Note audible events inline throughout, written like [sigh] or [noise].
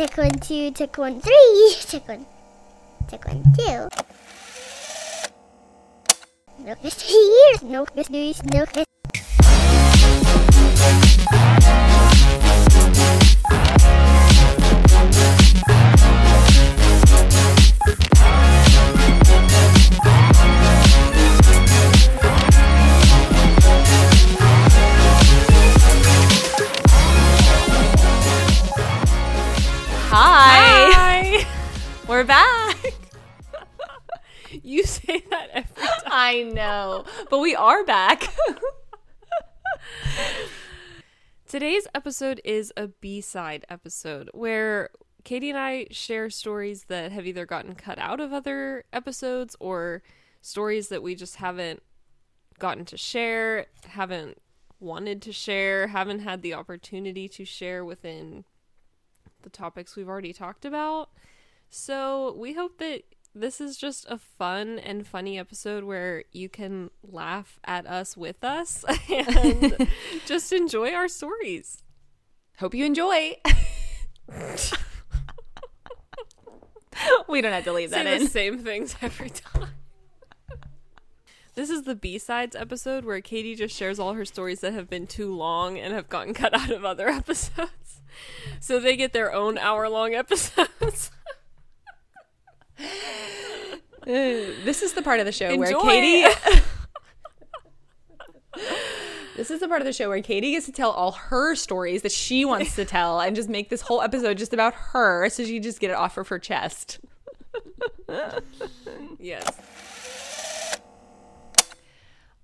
Check one, two, check one, three, [laughs] check one, check one, two. No kiss [laughs] here, no kiss, no kiss. Today's episode is a B-side episode where Katie and I share stories that have either gotten cut out of other episodes or stories that we just haven't gotten to share, haven't wanted to share, haven't had the opportunity to share within the topics we've already talked about. So, we hope that this is just a fun and funny episode where you can laugh at us with us [laughs] and [laughs] just enjoy our stories. Hope you enjoy. [laughs] we don't have to leave that Say in. the same things every time. This is the B-sides episode where Katie just shares all her stories that have been too long and have gotten cut out of other episodes. So they get their own hour-long episodes. [laughs] this is the part of the show Enjoy. where Katie. [laughs] this is the part of the show where Katie gets to tell all her stories that she wants to tell and just make this whole episode just about her so she just get it off of her chest. [laughs] yes.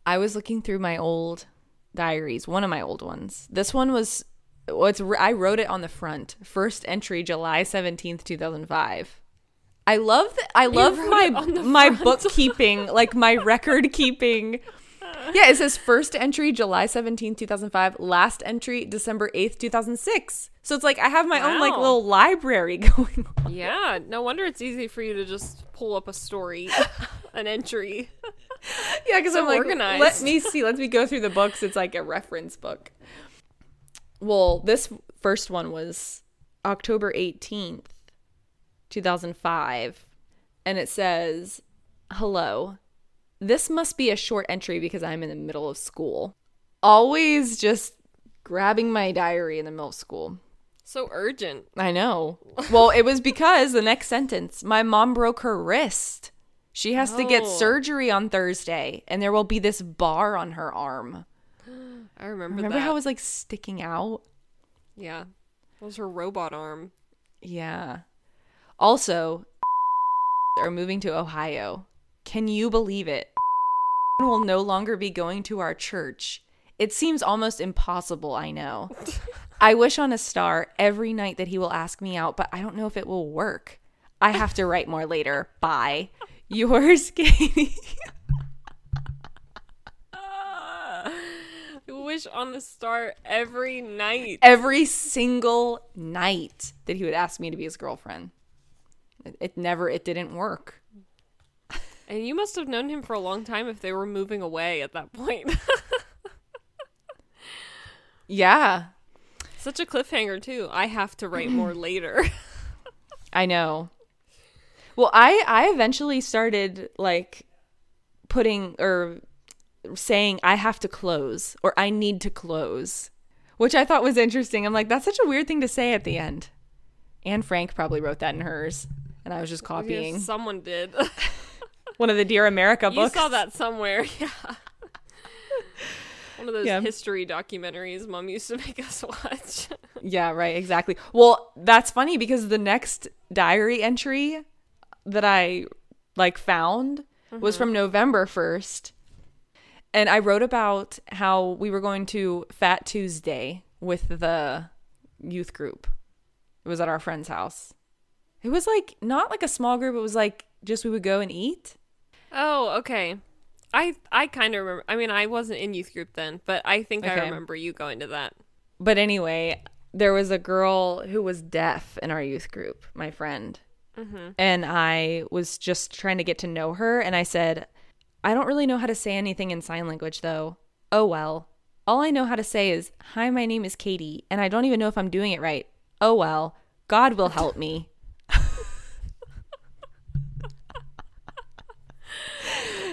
I was looking through my old diaries, one of my old ones. This one was well, it's I wrote it on the front. First entry July 17th, 2005. I love that I love my it on the my front. bookkeeping, like my [laughs] record keeping. Yeah, it says first entry July 17th, 2005, last entry December 8th, 2006. So it's like I have my own like little library [laughs] going on. Yeah, no wonder it's easy for you to just pull up a story, [laughs] an entry. Yeah, because So I'm like, organized. let me see. Let me go through the books. It's like a reference book. Well, this first one was October 18th, 2005. And it says, Hello. This must be a short entry because I'm in the middle of school. Always just grabbing my diary in the middle of school. So urgent. I know. Well, it was because the next sentence, my mom broke her wrist. She has to get Oh. surgery on Thursday, and there will be this bar on her arm. [gasps] I remember, Remember that. how it was like sticking out? yeah. That was her robot arm. Yeah. Also, [laughs] are moving to Ohio. Can you believe it? [laughs] will no longer be going to our church. It seems almost impossible, I know. [laughs] I wish on a star every night that he will ask me out, but I don't know if it will work. I have to write more later. Bye. Yours, Katie. I wish on the star every night. Every single night that he would ask me to be his girlfriend. It, it never, it didn't work. And you must have known him for a long time if they were moving away at that point. [laughs] Yeah, Such a cliffhanger too. I have to write more [clears throat] later. I know. Well, I I eventually started like putting or saying I have to close or I need to close, which I thought was interesting. I'm like that's such a weird thing to say at the end. Anne Frank probably wrote that in hers, and I was just copying Yes, someone did. [laughs] one of the Dear America books. you saw that somewhere, [laughs] yeah. One of those Yeah. history documentaries mom used to make [laughs] us watch. Yeah, right, exactly. Well, that's funny because the next diary entry that I like found was mm-hmm. from November 1st. And I wrote about how we were going to Fat Tuesday with the youth group. It was at our friend's house. It was like not like a small group, it was like just we would go and eat. oh, okay. I I kind of remember. I mean, I wasn't in youth group then, but I think I remember you going to that. But anyway, there was a girl who was deaf in our youth group, my friend. Mm-hmm. And I was just trying to get to know her. And I said, I don't really know how to say anything in sign language, though. Oh, well. All I know how to say is, Hi, my name is Katie. And I don't even know if I'm doing it right. Oh, well. God will help me.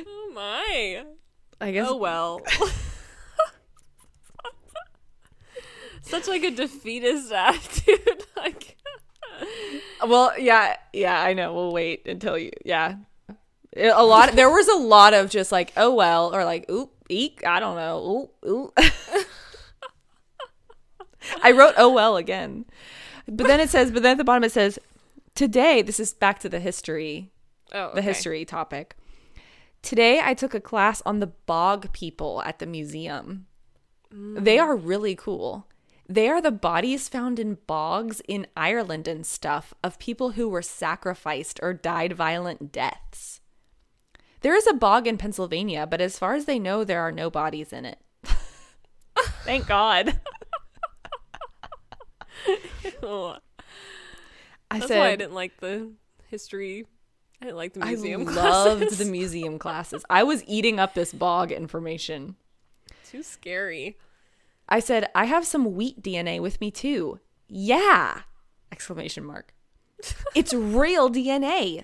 Oh my. I guess. Oh well. [laughs] Such like a defeatist attitude. [laughs] like uh, Well, yeah, yeah, I know. We'll wait until you. Yeah, a lot. There was a lot of just like, oh well, or like, oop, eek. I don't know. Oop, oop. [laughs] I wrote oh well again, but then it says, but then at the bottom it says, today. This is back to the history, oh the history topic. Today I took a class on the bog people at the museum. They are really cool. They are the bodies found in bogs in Ireland and stuff of people who were sacrificed or died violent deaths. There is a bog in Pennsylvania, but as far as they know, there are no bodies in it. [laughs] Thank God. [laughs] [laughs] I that's said why I didn't like the history. I like the museum I museum. [laughs] loved the museum classes. I was eating up this bog information. Too scary. I said, I have some wheat DNA with me too. Yeah! Exclamation mark. [laughs] it's real DNA.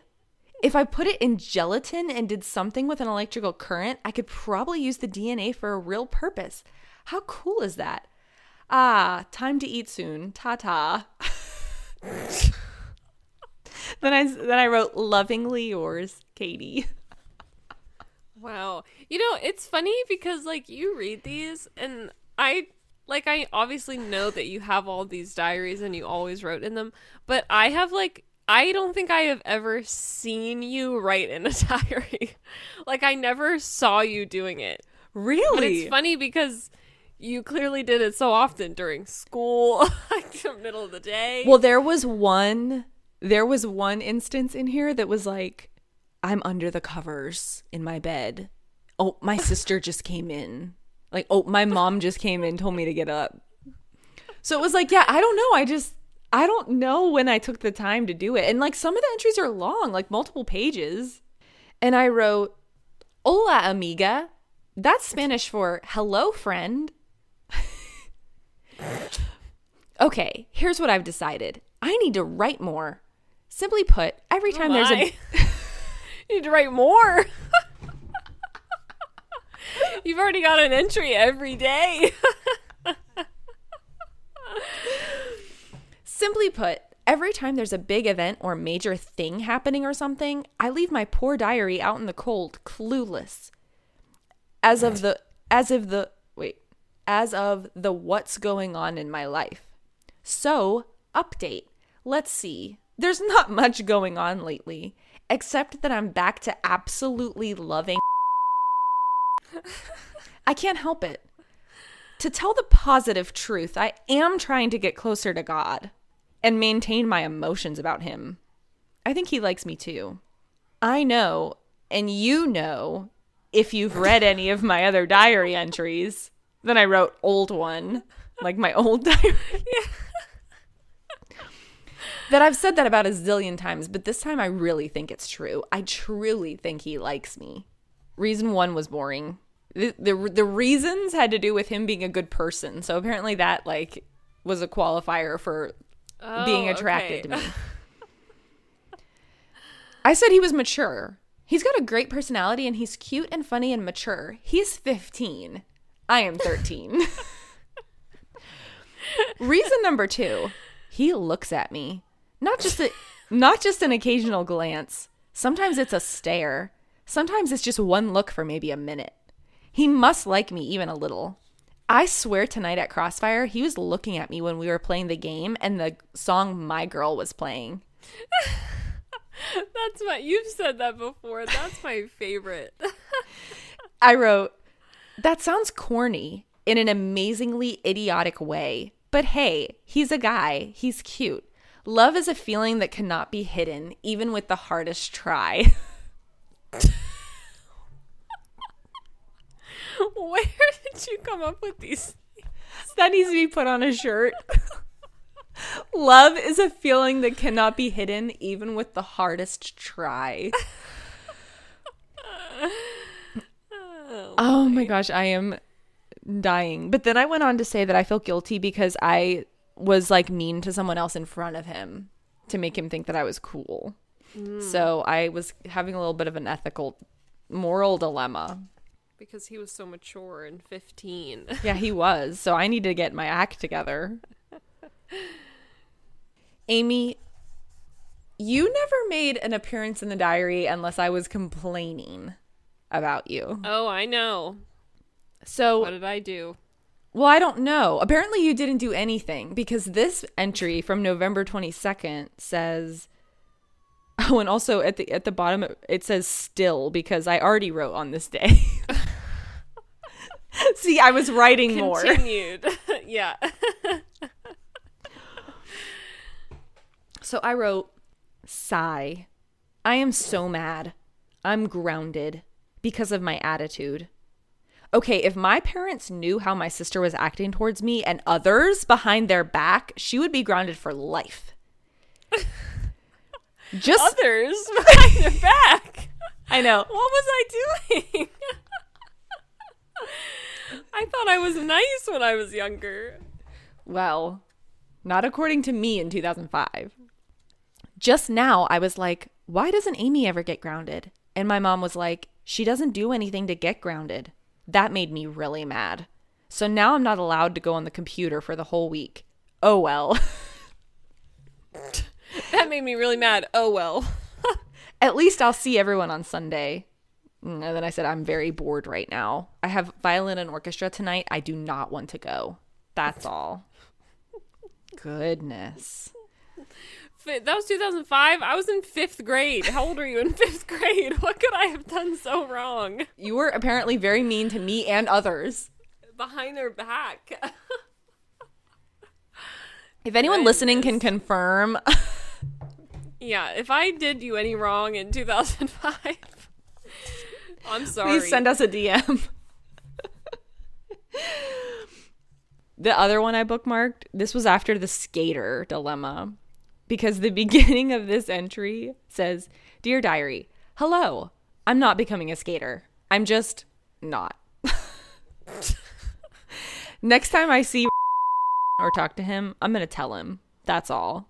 If I put it in gelatin and did something with an electrical current, I could probably use the DNA for a real purpose. How cool is that? Ah, time to eat soon. Ta ta. [laughs] [laughs] then I then I wrote lovingly yours, Katie. [laughs] Wow. You know, it's funny because like you read these and I like I obviously know that you have all these diaries and you always wrote in them, but I have like I don't think I have ever seen you write in a [laughs] diary. like I never saw you doing it. Really? But it's funny because you clearly did it so often during school, like the middle of the day. Well, there was one there was one instance in here that was like I'm under the covers in my bed. Oh, my sister [laughs] just came in. Like, oh, my mom just came in, told me to get up. So it was like, yeah, I don't know. I just I don't know when I took the time to do it. And like some of the entries are long, like multiple pages. And I wrote, "Hola, amiga." That's Spanish for hello, friend. [laughs] okay, here's what I've decided. I need to write more. Simply put, every time there's a [laughs] you need to write more. [laughs] You've already got an entry every day. [laughs] Simply put, every time there's a big event or major thing happening or something, I leave my poor diary out in the cold, clueless. As of the as of the wait, as of the what's going on in my life. So, update. Let's see. There's not much going on lately, except that I'm back to absolutely loving I can't help it. To tell the positive truth, I am trying to get closer to God and maintain my emotions about Him. I think He likes me too. I know, and you know, if you've read any of my other diary entries, then I wrote old one, like my old [laughs] diary. That I've said that about a zillion times, but this time I really think it's true. I truly think he likes me. Reason one was boring. The, the the reasons had to do with him being a good person. So apparently that like was a qualifier for oh, being Oh, attracted okay. to me. [laughs] I said he was mature. He's got a great personality and he's cute and funny and mature. He's 15. I am 13. [laughs] Reason number 2. He looks at me. Not just a not just an occasional glance. Sometimes it's a stare. Sometimes it's just one look for maybe a minute. He must like me even a little. I swear tonight at Crossfire, he was looking at me when we were playing the game and the song My Girl was playing. That's my. You've said that before. That's my favorite. [laughs] I wrote, That sounds corny in an amazingly idiotic way. But hey, he's a guy. He's cute. Love is a feeling that cannot be hidden, even with the hardest try. [laughs] Where did you come up with these? that needs to be put on a shirt. [laughs] Love is a feeling that cannot be hidden, even with the hardest try. [laughs] Oh my gosh, I am dying. But then I went on to say that I feel guilty because I was like mean to someone else in front of him to make him think that I was cool. Mm. So I was having a little bit of an ethical, moral dilemma. Because he was so mature and 15. [laughs] Yeah, he was. So I need to get my act together. [laughs] Amy, you never made an appearance in the diary unless I was complaining about you. oh, I know. So What did I do? Well, I don't know. Apparently, you didn't do anything because this entry from November 22nd says. Oh, and also at the at the bottom it says still because I already wrote on this day. [laughs] See, I was writing more. Continued. [laughs] yeah. So I wrote, sigh. I am so mad. I'm grounded because of my attitude. Okay, if my parents knew how my sister was acting towards me and others behind their back, she would be grounded for life. [laughs] Just, Others [laughs] behind their back. I know. What was I doing? [laughs] I thought I was nice when I was younger. Well, not according to me in 2005. Just now, I was like, why doesn't Amy ever get grounded? And my mom was like, she doesn't do anything to get grounded. That made me really mad. So now I'm not allowed to go on the computer for the whole week. Oh well. [laughs] That made me really mad. Oh well. [laughs] At least I'll see everyone on Sunday. Mm, And then I said, I'm very bored right now. I have violin and orchestra tonight. I do not want to go. That's all. [laughs] Goodness. That was 2005. I was in fifth grade. How old are you in fifth grade? [laughs] What could I have done so wrong? You were apparently very mean to me and others. Behind their back. [laughs] If anyone listening can confirm, [laughs] yeah, if I did you any wrong in 2005, I'm sorry. please send us a DM. the other one I bookmarked, this was after the skater dilemma. Because the [laughs] beginning of this entry says, Dear Diary, hello, I'm not becoming a skater. I'm just not. [laughs] Next time I see [laughs] or talk to him, I'm going to tell him. That's all.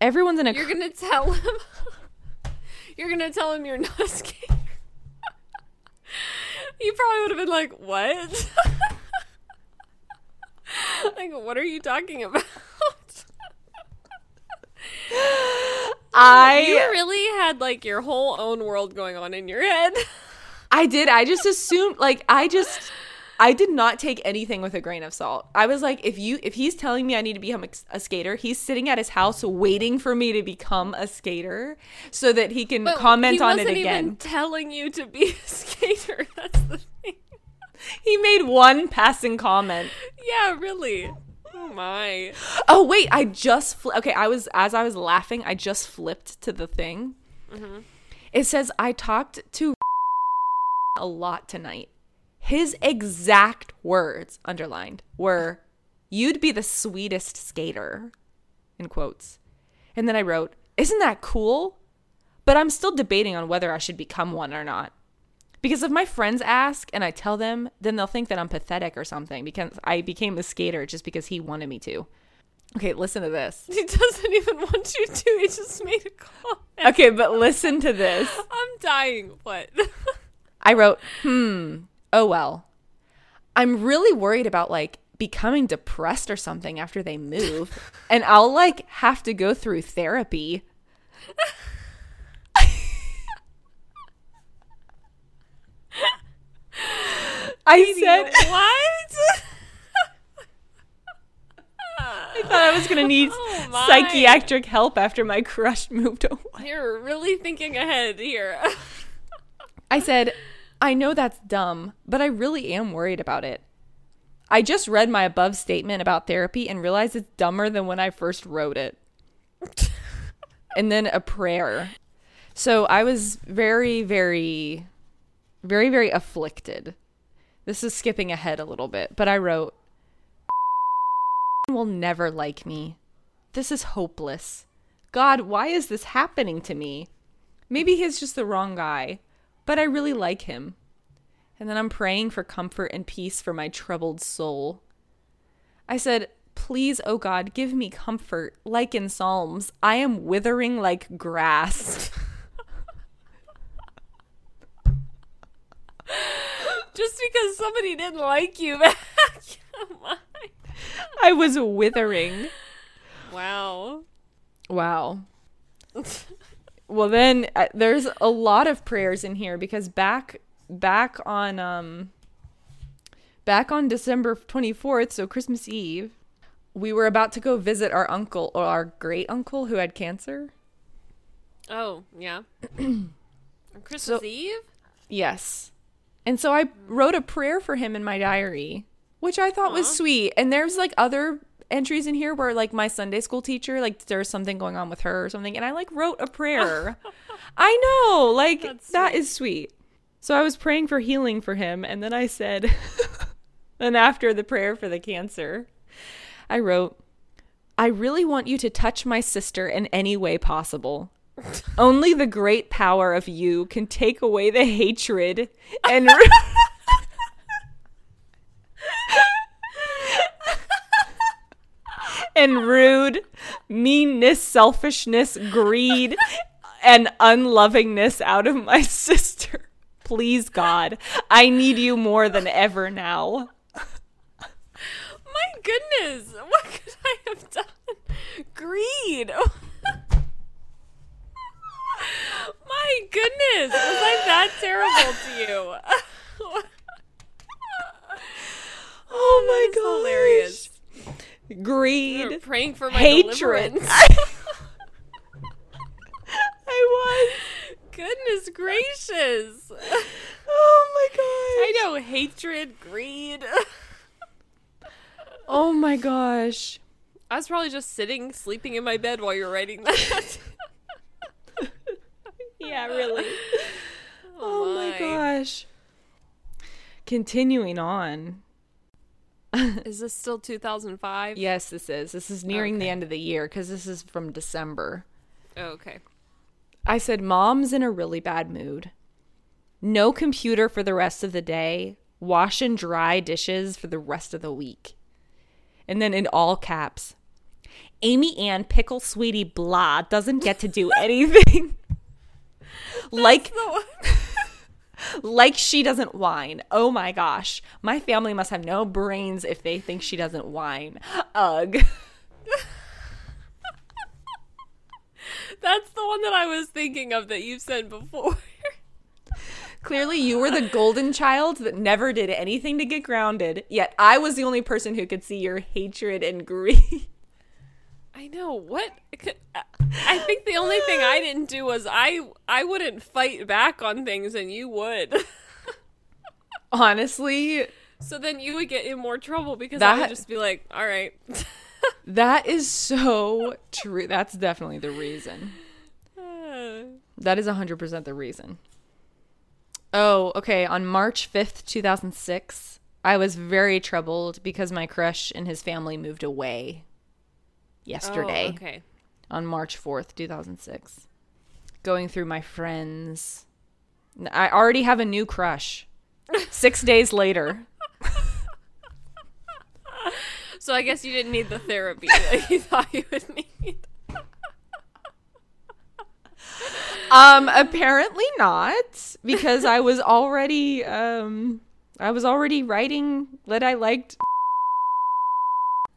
Everyone's in a You're gonna tell him. You're gonna tell him you're not a skater. you probably would have been like, "What? like, what are you talking about?" I you really had like your whole own world going on in your head. [laughs] I did. I just assumed like I just I did not take anything with a grain of salt. I was like if you if he's telling me I need to become a, a skater, he's sitting at his house waiting for me to become a skater so that he can But comment he on it again. Even telling you to be a skater. [laughs] That's the thing. He made one passing comment. Yeah, really. Oh my. Oh wait, I just fl- okay. I was as I was laughing, I just flipped to the thing. Mm-hmm. It says I talked to [laughs] a lot tonight. His exact words underlined were, "You'd be the sweetest skater," in quotes. And then I wrote, "Isn't that cool?" But I'm still debating on whether I should become one or not. Because if my friends ask and I tell them, then they'll think that I'm pathetic or something because I became a skater just because he wanted me to. Okay, listen to this. [laughs] He doesn't even want you to. He just made a comment. Okay, but listen to this. [laughs] I'm dying. What? [laughs] I wrote, hmm, oh well. I'm really worried about like becoming depressed or something after they move. and I'll like have to go through therapy. I said what? [laughs] I thought I was gonna need Oh, psychiatric help after my crush moved away. You're really thinking ahead here. I said, I know that's dumb, but I really am worried about it. I just read my above statement about therapy and realized it's dumber than when I first wrote it. [laughs] and then a prayer. So I was very, very, very, very afflicted. This is skipping ahead a little bit, but I wrote, will never like me. This is hopeless. God, why is this happening to me? Maybe he's just the wrong guy, but I really like him. And then I'm praying for comfort and peace for my troubled soul. I said, Please, oh God, give me comfort. Like in Psalms, I am withering like grass. [laughs] Just because somebody didn't like you back. [laughs] I was withering. Wow. Wow. well, then uh, there's a lot of prayers in here because back back on um back on December 24th, so Christmas Eve, we were about to go visit our uncle or our great uncle who had cancer. Oh, yeah. [clears throat] On Christmas So- Eve? Yes. And so I wrote a prayer for him in my diary, which I thought was sweet. And there's like other entries in here where like my Sunday school teacher, like there's something going on with her or something, and I like wrote a prayer. [laughs] I know, like That's that sweet. is sweet. So I was praying for healing for him, and then I said, [laughs] and after the prayer for the cancer, I wrote, I really want you to touch my sister in any way possible. Only the great power of you can take away the hatred and [laughs] and rude meanness, selfishness, greed, and unlovingness out of my sister. Please, God, I need you more than ever now. My goodness. What could I have done? Greed. Oh My goodness. Was I that terrible to you? [laughs] Oh my That's hilarious. Greed. You're praying for my Hatred. [laughs] I was. Goodness gracious. Oh my gosh. I know hatred, greed. Oh my gosh. I was probably just sitting, sleeping in my bed while you were writing that. [laughs] Yeah, really. [laughs] oh, Oh my gosh. Continuing on. [laughs] Is this still 2005? Yes, this is. This is nearing the end of the year because this is from December. Oh, okay. I said, Mom's in a really bad mood. No computer for the rest of the day. Wash and dry dishes for the rest of the week. And then in all caps, Amy Ann Pickle Sweetie Blah doesn't get to do [laughs] anything. [laughs] like [laughs] like she doesn't whine. Oh my gosh. My family must have no brains if they think she doesn't whine. Ugh. [laughs] That's the one that I was thinking of that you've said before. Clearly, you were the golden child that never did anything to get grounded, yet I was the only person who could see your hatred and greed. I know what I think the only thing I didn't do was I I wouldn't fight back on things and you would. [laughs] Honestly, So then you would get in more trouble because I would just be like, "All right." [laughs] that is so true. That's definitely the reason. [sighs] That is 100% the reason. Oh, okay. On March 5th, 2006, I was very troubled because my crush and his family moved away yesterday. Oh, okay. on March 4th, 2006. Going through my friends. I already have a new crush. [laughs] Six days later. So I guess you didn't need the therapy that you [laughs] thought you would need. Um, apparently not, because I was already um I was already writing that I liked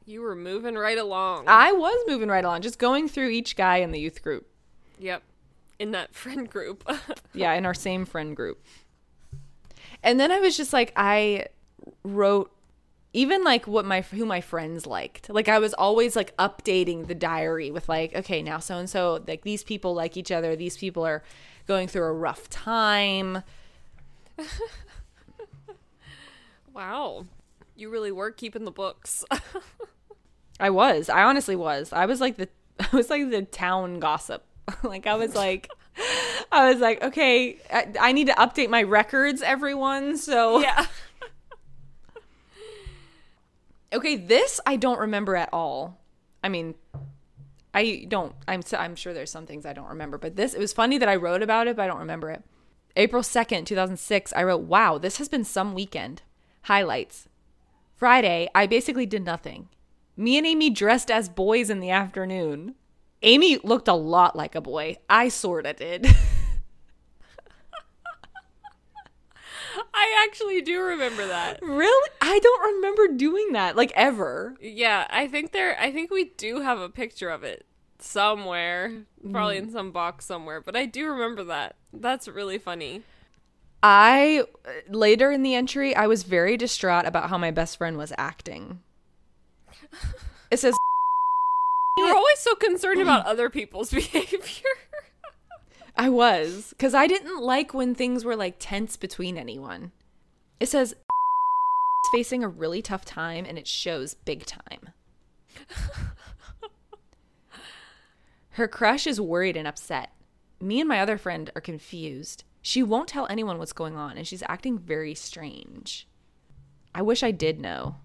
You were moving right along. I was moving right along, just going through each guy in the youth group. yep. In that [laughs] friend group. [laughs] Yeah, in our same friend group. And then I was just like I wrote even like what my who my friends liked. Like I was always like updating the diary with like okay, now so and so like these people like each other, these people are going through a rough time. [laughs] wow. You really were keeping the books. I was. I honestly was. I was like the [laughs] I was like the town gossip. [laughs] like I was like I was like, okay, I, I need to update my records, everyone. So yeah. [laughs] Okay, this I don't remember at all. I mean, I don't. I'm I'm sure there's some things I don't remember, but this it was funny that I wrote about it, but I don't remember it. April second, two thousand six. I wrote, "Wow, this has been some weekend." Highlights. Friday, I basically did nothing. Me and Amy dressed as boys in the afternoon. Amy looked a lot like a boy. I sorta did. [laughs] I actually do remember that. really? I don't remember doing that, like ever. Yeah, I think there I think we do have a picture of it somewhere. Probably in mm. some box somewhere, but I do remember that. That's really funny. I later in the entry, I was very distraught about how my best friend was acting. It says [laughs] You're always so concerned about other people's [laughs] behavior. I was because I didn't like when things were like tense between anyone. It says [laughs] facing a really tough time and it shows big time. Her crush is worried and upset. Me and my other friend are confused. She won't tell anyone what's going on and she's acting very strange. I wish I did know.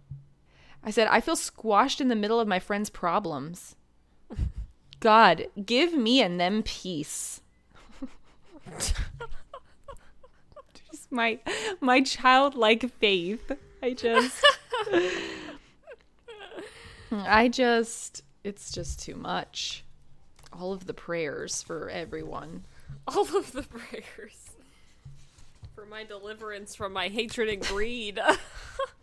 I said, I feel squashed in the middle of my friend's problems. God, give me and them peace. just my my childlike faith. I just I just it's just too much. All of the prayers for everyone. All of the prayers for my deliverance from my hatred and greed. [laughs]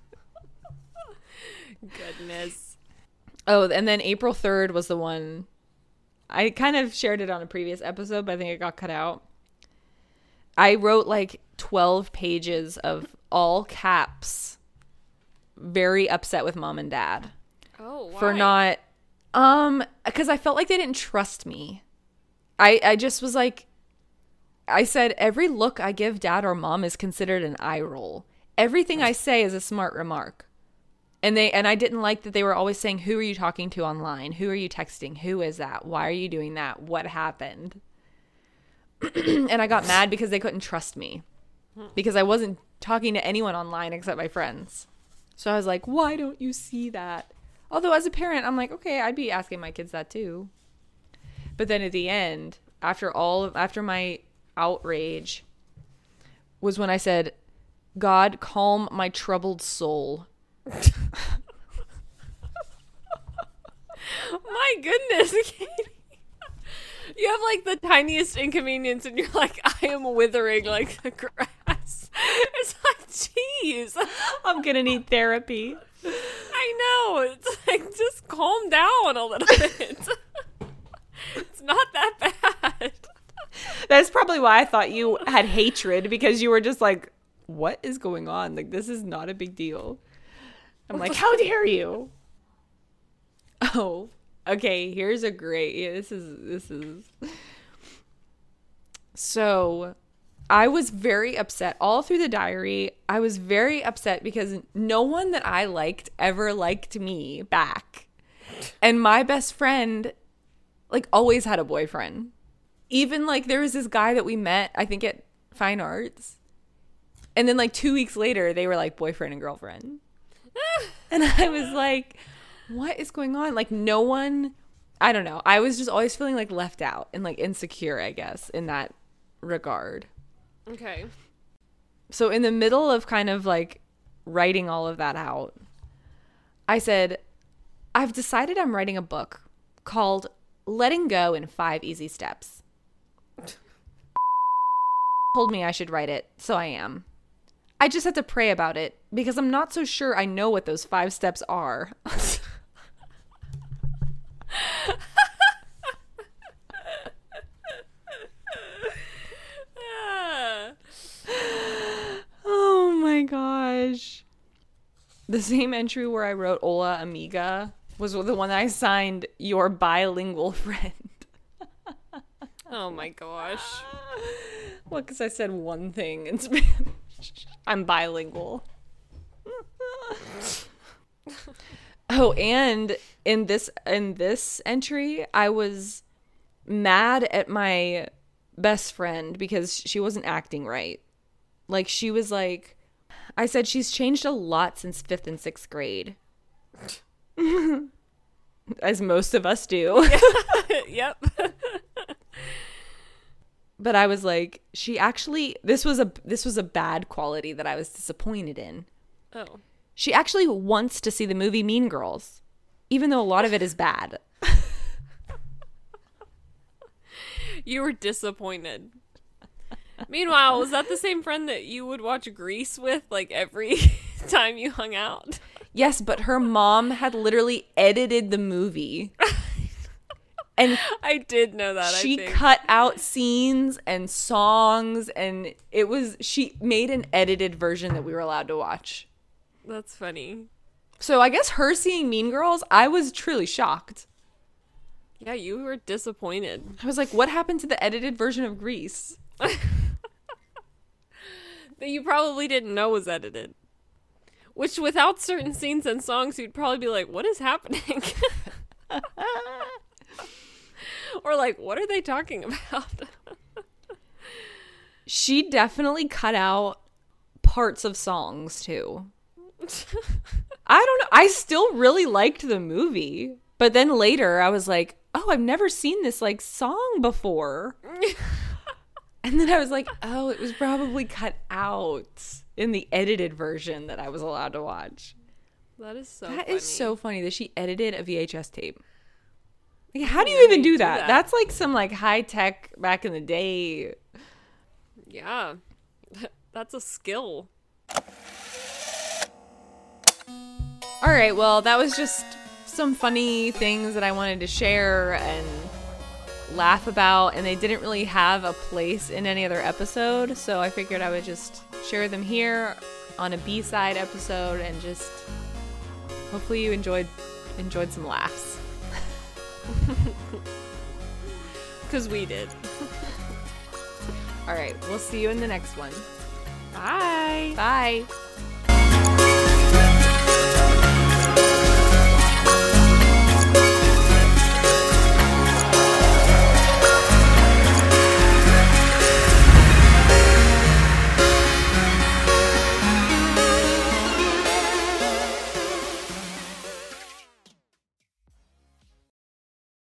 Goodness. Oh, and then April 3rd was the one I kind of shared it on a previous episode, but I think it got cut out. I wrote like 12 pages of all caps very upset with mom and dad Oh, why? for not um cuz I felt like they didn't trust me. I I just was like I said every look I give dad or mom is considered an eye roll. Everything I say is a smart remark. And they and I didn't like that they were always saying who are you talking to online? Who are you texting? Who is that? Why are you doing that? What happened? [clears throat] and I got mad because they couldn't trust me. Because I wasn't talking to anyone online except my friends. So I was like, "Why don't you see that?" Although as a parent, I'm like, "Okay, I'd be asking my kids that too." But then at the end, after all after my outrage was when I said, "God, calm my troubled soul." My goodness, Katie. You have like the tiniest inconvenience and you're like, I am withering like the grass. It's like, jeez. I'm going to need therapy. I know. It's like, just calm down a little bit. it's not that bad. That's probably why I thought you had hatred because you were just like, what is going on? Like, this is not a big deal. I'm like, how dare you? [laughs] Oh, okay. Here's a great. Yeah, this is this is. So, I was very upset all through the diary. I was very upset because no one that I liked ever liked me back, and my best friend, like, always had a boyfriend. Even like there was this guy that we met, I think at Fine Arts, and then like two weeks later, they were like boyfriend and girlfriend. [laughs] And I was like, what is going on? Like, no one, I don't know. I was just always feeling like left out and like insecure, I guess, in that regard. Okay. So, in the middle of kind of like writing all of that out, I said, I've decided I'm writing a book called Letting Go in Five Easy Steps. [laughs] told me I should write it, so I am. I just have to pray about it because I'm not so sure I know what those five steps are. Oh my gosh. The same entry where I wrote Hola Amiga was the one I signed your bilingual friend. Oh my gosh. Well, because I said one thing in Spanish. I'm bilingual. Oh, and in this in this entry, I was mad at my best friend because she wasn't acting right. Like she was like I said she's changed a lot since 5th and 6th grade. [laughs] As most of us do. [laughs] yep. [laughs] but I was like, she actually this was a this was a bad quality that I was disappointed in. Oh. She actually wants to see the movie Mean Girls. even though a lot of it is bad. [laughs] You were disappointed. Meanwhile, was that the same friend that you would watch Grease with like every [laughs] time you hung out? Yes, but her mom had literally edited the movie. [laughs] And I did know that. I she cut out scenes and songs and it was she made an edited version that we were allowed to watch. That's funny. So I guess her seeing Mean Girls, I was truly shocked. Yeah, you were disappointed. I was like, what happened to the edited version of Grease? [laughs] That you probably didn't know was edited. Which, without certain scenes and songs, you'd probably be like, what is happening? [laughs] or like, what are they talking about? [laughs] She definitely cut out parts of songs too. [laughs] I don't know. I still really liked the movie. But then later I was like, "Oh, I've never seen this like song before." [laughs] and then I was like, "Oh, it was probably cut out in the edited version that I was allowed to watch." that is so That funny. is so funny that she edited a VHS tape. Like, how do you even do do that? that. That's like some like high tech back in the day. Yeah. [laughs] That's a skill. All right, well, that was just some funny things that I wanted to share and laugh about, and they didn't really have a place in any other episode, so I figured I would just share them here on a B-side episode and just hopefully you enjoyed enjoyed some laughs. [laughs] Because we did. [laughs] All right, we'll see you in the next one. Bye. Bye.